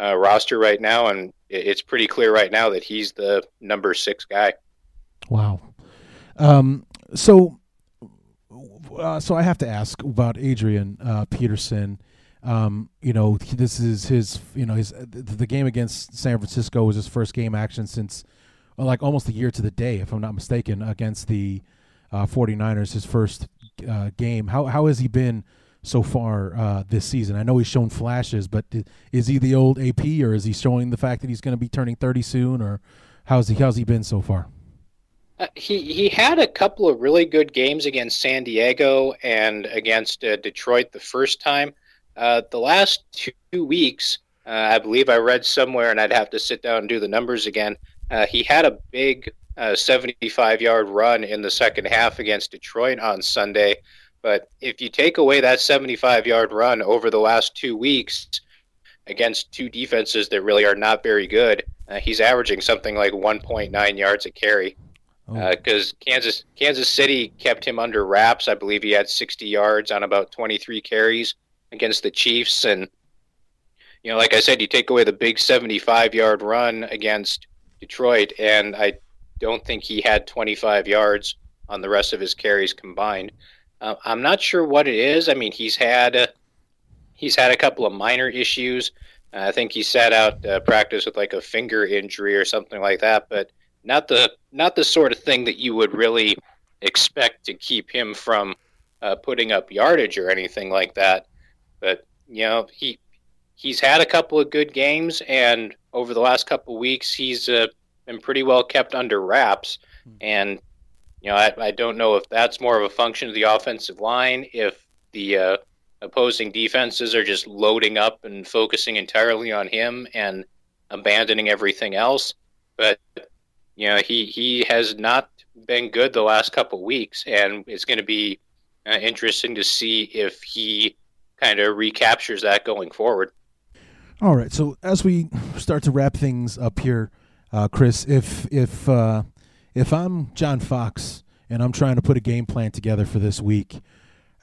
uh, roster right now, and it's pretty clear right now that he's the number six guy. Wow. Um, so, uh, so I have to ask about Adrian uh, Peterson. Um, you know, this is his. You know, his the game against San Francisco was his first game action since, well, like almost a year to the day, if I'm not mistaken, against the uh, 49ers. His first uh, game. How how has he been? so far uh, this season? I know he's shown flashes, but is he the old AP, or is he showing the fact that he's going to be turning 30 soon, or how's he how's he been so far? Uh, he he had a couple of really good games against San Diego and against uh, Detroit the first time. Uh, the last two weeks, uh, I believe I read somewhere, and I'd have to sit down and do the numbers again. Uh, he had a big 75 yard run in the second half against Detroit on Sunday. But if you take away that 75 yard run over the last two weeks against two defenses that really are not very good, uh, he's averaging something like 1.9 yards a carry. Because oh. uh, Kansas Kansas City kept him under wraps. I believe he had 60 yards on about 23 carries against the Chiefs. And, you know, like I said, you take away the big 75 yard run against Detroit, and I don't think he had 25 yards on the rest of his carries combined. Uh, I'm not sure what it is. I mean, he's had uh, he's had a couple of minor issues. Uh, I think he sat out uh, practice with like a finger injury or something like that, but not the not the sort of thing that you would really expect to keep him from uh, putting up yardage or anything like that. But you know, he he's had a couple of good games, and over the last couple of weeks, he's uh, been pretty well kept under wraps. Hmm. And you know, I, I don't know if that's more of a function of the offensive line, if the uh, opposing defenses are just loading up and focusing entirely on him and abandoning everything else. But you know, he he has not been good the last couple of weeks, and it's going to be uh, interesting to see if he kind of recaptures that going forward. All right. So as we start to wrap things up here, uh, Chris, if if uh, if I'm John Fox and I'm trying to put a game plan together for this week,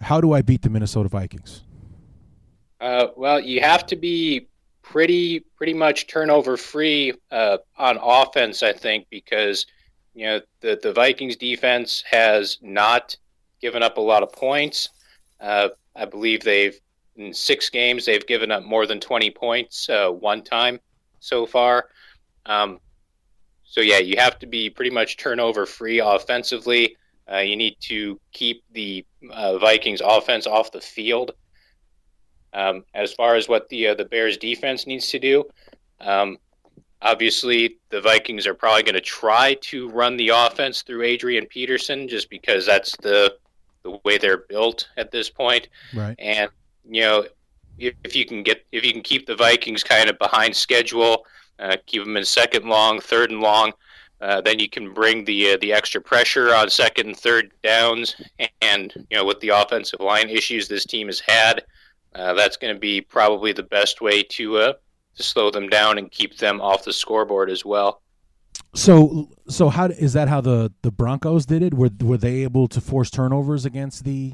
how do I beat the Minnesota Vikings? Uh, well, you have to be pretty pretty much turnover free uh, on offense, I think, because you know the the Vikings defense has not given up a lot of points. Uh, I believe they've in six games they've given up more than 20 points uh, one time so far. Um, so yeah, you have to be pretty much turnover free offensively. Uh, you need to keep the uh, Vikings offense off the field. Um, as far as what the uh, the Bears defense needs to do, um, obviously the Vikings are probably going to try to run the offense through Adrian Peterson, just because that's the the way they're built at this point. Right. And you know, if, you can get if you can keep the Vikings kind of behind schedule uh, keep them in second long, third and long. Uh, then you can bring the uh, the extra pressure on second and third downs, and you know with the offensive line issues this team has had, uh, that's going to be probably the best way to uh, to slow them down and keep them off the scoreboard as well. So, so how is that? How the the Broncos did it? Were were they able to force turnovers against the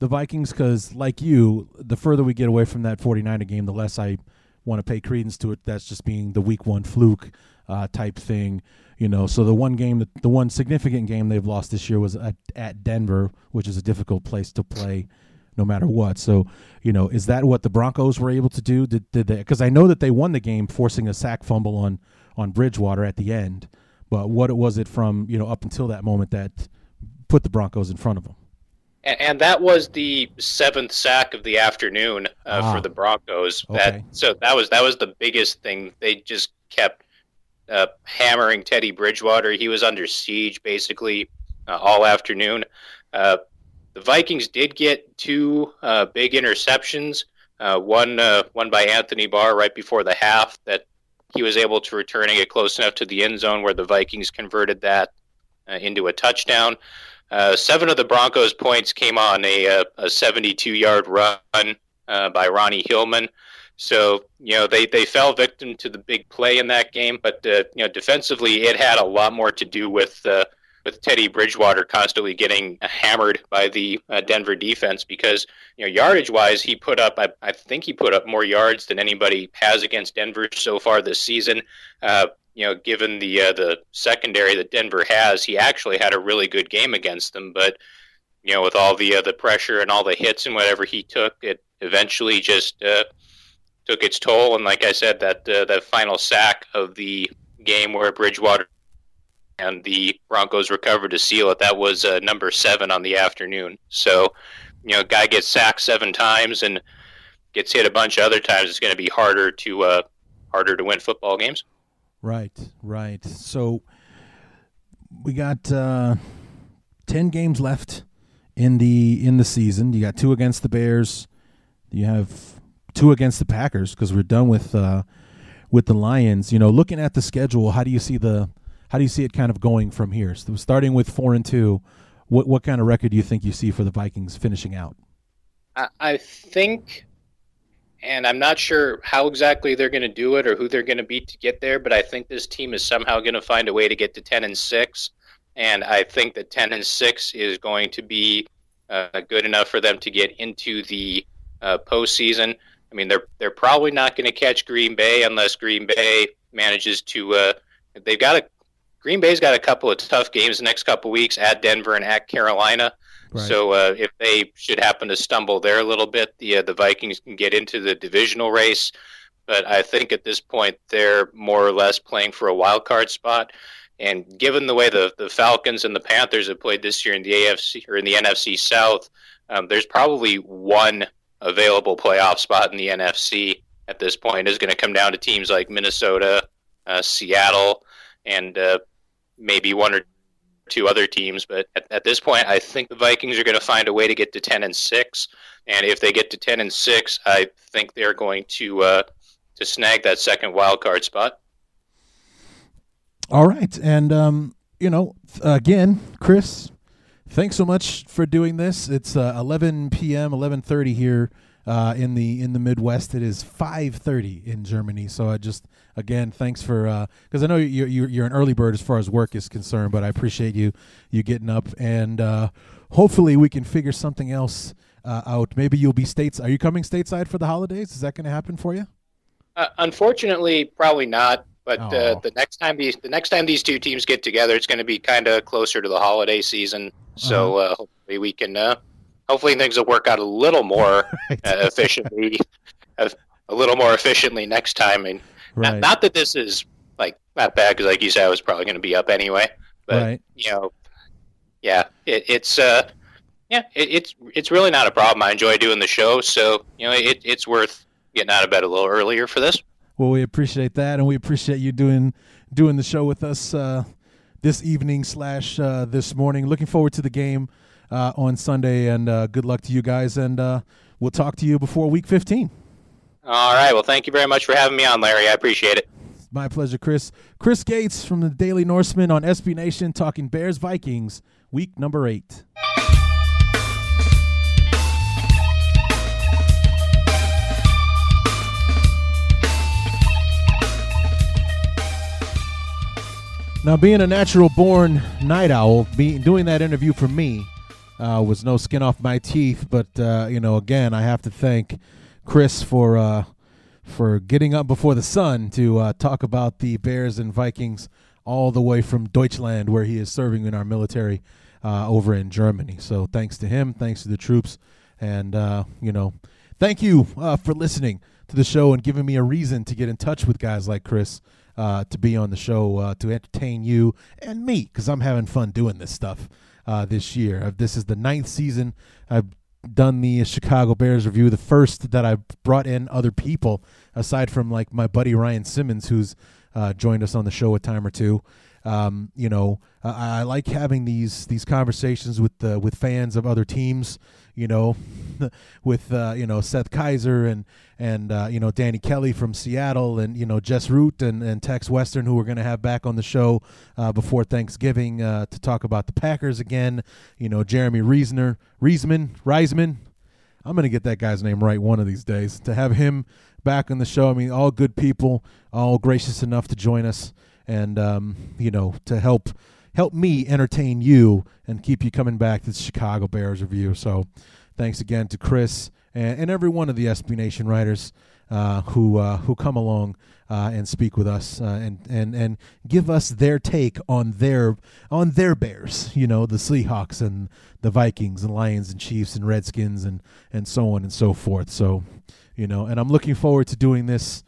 the Vikings? Because like you, the further we get away from that 49er game, the less I want to pay credence to it. That's just being the week one fluke uh, type thing, you know. So the one game, that, the one significant game they've lost this year was at, at Denver, which is a difficult place to play, no matter what. So you know, is that what the Broncos were able to do? Did, did they? Because I know that they won the game, forcing a sack fumble on on Bridgewater at the end. But what was it from you know up until that moment that put the Broncos in front of them? And, and that was the seventh sack of the afternoon uh, ah, for the Broncos. That okay. so that was that was the biggest thing. They just kept uh, hammering Teddy Bridgewater. He was under siege basically uh, all afternoon. Uh, the Vikings did get two uh, big interceptions. Uh, one one by Anthony Barr right before the half that he was able to return and get close enough to the end zone where the Vikings converted that into a touchdown. Seven of the Broncos' points came on a, a 72-yard run by Ronnie Hillman. So you know they, they fell victim to the big play in that game, but uh, you know defensively it had a lot more to do with uh, with Teddy Bridgewater constantly getting hammered by the uh, Denver defense because you know yardage wise he put up I, I think he put up more yards than anybody has against Denver so far this season. Uh, you know, given the uh, the secondary that Denver has, he actually had a really good game against them, but you know with all the uh, the pressure and all the hits and whatever he took, it eventually just uh, took its toll. And like I said, that uh, that final sack of the game where Bridgewater and the Broncos recovered to seal it, that was uh, number seven on the afternoon. So, you know, guy gets sacked seven times and gets hit a bunch of other times. It's going to be harder to uh, harder to win football games. Right, right. So we got uh, ten games left in the in the season. You got two against the Bears. You have two against the Packers because we're done with uh, with the Lions. You know, looking at the schedule, how do you see the how do you see it kind of going from here? So starting with four and two, what what kind of record do you think you see for the Vikings finishing out? I think, and I'm not sure how exactly they're going to do it or who they're going to beat to get there, but I think this team is somehow going to find a way to get to ten and six, and I think that ten and six is going to be uh, good enough for them to get into the uh, postseason. I mean, they're they're probably not going to catch Green Bay unless Green Bay manages to. Uh, they've got a Green Bay's got a couple of tough games the next couple of weeks at Denver and at Carolina. Right. So uh, if they should happen to stumble there a little bit, the uh, the Vikings can get into the divisional race. But I think at this point they're more or less playing for a wild card spot. And given the way the, the Falcons and the Panthers have played this year in the AFC or in the NFC South, um, there's probably one available playoff spot in the NFC at this point is going to come down to teams like Minnesota, uh, Seattle, and uh, maybe one or two other teams. But at, at, this point, I think the Vikings are going to find a way to get to ten and six. And if they get to ten and six, I think they're going to uh, to snag that second wild card spot. All right, and um, you know, again, Chris, thanks so much for doing this. It's uh, 11 p.m., 11:30 here uh, in the in the Midwest. It is 5:30 in Germany. So I just again thanks for because uh, I know you're, you're, you're an early bird as far as work is concerned, but I appreciate you you getting up and uh, hopefully we can figure something else uh, out. Maybe you'll be states. Are you coming stateside for the holidays? Is that going to happen for you? Uh, unfortunately, probably not. But uh, the next time these the next time these two teams get together, it's going to be kind of closer to the holiday season. So uh-huh. uh, hopefully we can. Uh, hopefully things will work out a little more *laughs* uh, efficiently, a, a, little more efficiently next time. And right. not, not, that this is like not bad because, like you said, I was probably going to be up anyway. But right. you know, yeah, it, it's uh, yeah, it, it's it's really not a problem. I enjoy doing the show, so you know, it, it's worth getting out of bed a little earlier for this. Well, we appreciate that, and we appreciate you doing doing the show with us uh, this evening slash uh, this morning. Looking forward to the game uh, on Sunday, and uh, good luck to you guys. And uh, we'll talk to you before Week 15. All right. Well, thank you very much for having me on, Larry. I appreciate it. My pleasure, Chris. Chris Gates from the Daily Norseman on SB Nation talking Bears Vikings, week number eight. Now, being a natural born night owl, being doing that interview for me uh, was no skin off my teeth. But uh, you know, again, I have to thank Chris for uh, for getting up before the sun to uh, talk about the Bears and Vikings all the way from Deutschland, where he is serving in our military uh, over in Germany. So, thanks to him, thanks to the troops, and uh, you know, thank you for listening to the show and giving me a reason to get in touch with guys like Chris to be on the show to entertain you and me because I'm having fun doing this stuff uh, this year. Uh, this is the ninth season. I've done the Chicago Bears review, the first that I brought in other people aside from like my buddy Ryan Simmons, who's uh, joined us on the show a time or two. Um, you know, I, I, like having these these conversations with uh, with fans of other teams. You know, *laughs* with uh, you know Seth Keysor and and uh, you know Danny Kelly from Seattle and you know Jess Root and, and Tex Western who we're going to have back on the show uh, before Thanksgiving uh, to talk about the Packers again. You know Jeremy Reisner, Reisman, Reisman. I'm going to get that guy's name right one of these days. To have him back on the show, I mean, all good people, all gracious enough to join us and um, you know to help help me entertain you and keep you coming back to the Chicago Bears review. So thanks again to Chris and, and every one of the SB Nation writers uh, who uh, who come along uh, and speak with us uh, and and and give us their take on their on their Bears. You know, the Seahawks and the Vikings and Lions and Chiefs and Redskins and and so on and so forth. So, you know, and I'm looking forward to doing this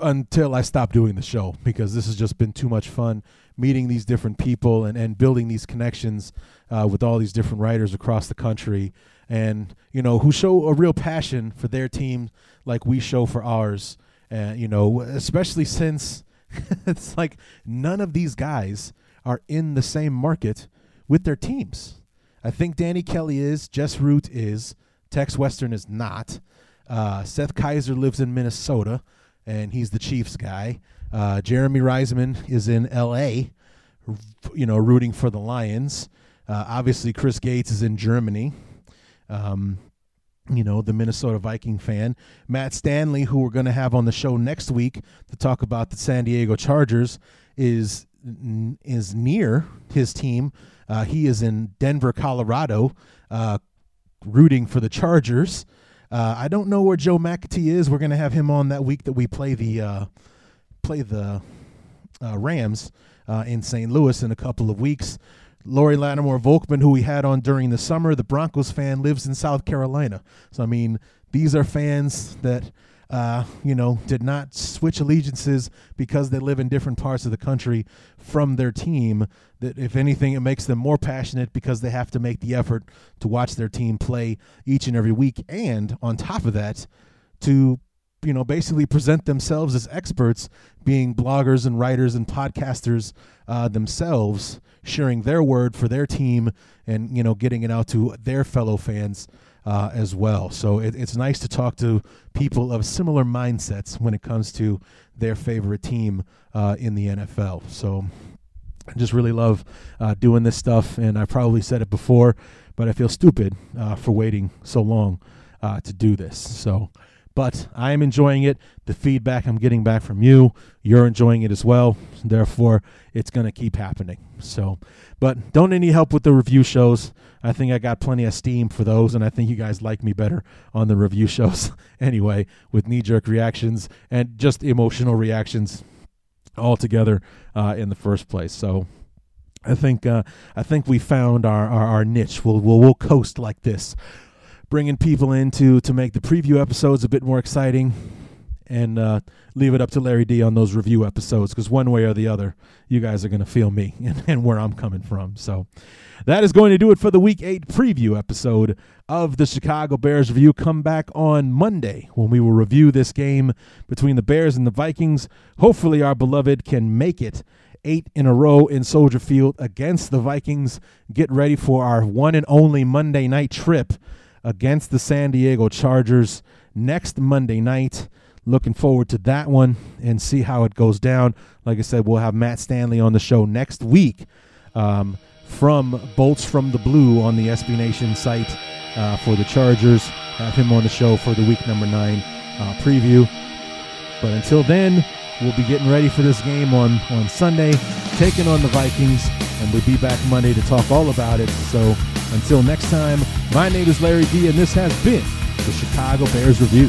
until I stop doing the show because this has just been too much fun meeting these different people and, and building these connections uh, with all these different writers across the country. And you know who show a real passion for their team like we show for ours. And you know especially since *laughs* it's like none of these guys are in the same market with their teams. I think danny kelly is jess root is tex western is not. Uh, seth Keysor lives in minnesota and he's the Chiefs guy. Uh, Jeremy Reisman is in L.A., you know, rooting for the Lions. Uh, obviously, Chris Gates is in Germany. Um, you know, the Minnesota Viking fan. Matt Stanley, who we're going to have on the show next week to talk about the San Diego Chargers, is is near his team. Uh, he is in Denver, Colorado, uh, rooting for the Chargers. Uh, I don't know where Joe McAtee is. We're gonna have him on that week that we play the uh, play the uh, Rams uh, in St. Louis in a couple of weeks. Lori Lattimore Volkman, who we had on during the summer, the Broncos fan, lives in South Carolina. So I mean, these are fans that uh, you know, did not switch allegiances because they live in different parts of the country from their team. That, if anything, it makes them more passionate because they have to make the effort to watch their team play each and every week. And on top of that, to you know basically present themselves as experts being bloggers and writers and podcasters uh, themselves sharing their word for their team and you know getting it out to their fellow fans uh, as well. So it, it's nice to talk to people of similar mindsets when it comes to their favorite team uh, in the NFL. So I just really love uh, doing this stuff, and I probably said it before, but I feel stupid uh, for waiting so long uh, to do this. So but I am enjoying it. The feedback I'm getting back from you, you're enjoying it as well. Therefore, it's going to keep happening. So, but don't need help with the review shows. I think I got plenty of steam for those, and I think you guys like me better on the review *laughs* shows anyway, with knee jerk reactions and just emotional reactions all together uh, in the first place. So, I think uh, I think we found our, our, our niche. We'll, we'll we'll coast like this bringing people in to, to make the preview episodes a bit more exciting and uh, leave it up to Larry D on those review episodes because one way or the other, you guys are going to feel me *laughs* and, and where I'm coming from. So that is going to do it for the Week 8 preview episode of the Chicago Bears review. Come back on Monday when we will review this game between the Bears and the Vikings. Hopefully, our beloved can make it eight in a row in Soldier Field against the Vikings. Get ready for our one and only Monday night trip against the San Diego Chargers next Monday night. Looking forward to that one and see how it goes down. Like I said, we'll have Matt Stanley on the show next week um, from Bolts from the Blue on the SB Nation site uh, for the Chargers. Have him on the show for the week number nine uh, preview. But until then, we'll be getting ready for this game on, on Sunday, taking on the Vikings, and we'll be back Monday to talk all about it. So until next time, my name is Larry D, and this has been the Chicago Bears Review.